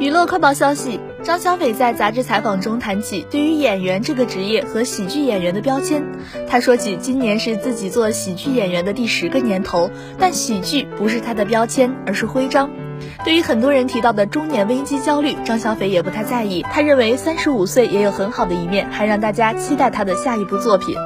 娱乐快报消息：张小斐在杂志采访中谈起对于演员这个职业和喜剧演员的标签。他说起今年是自己做喜剧演员的第十个年头，但喜剧不是他的标签，而是徽章。对于很多人提到的中年危机焦虑，张小斐也不太在意。他认为三十五岁也有很好的一面，还让大家期待他的下一部作品。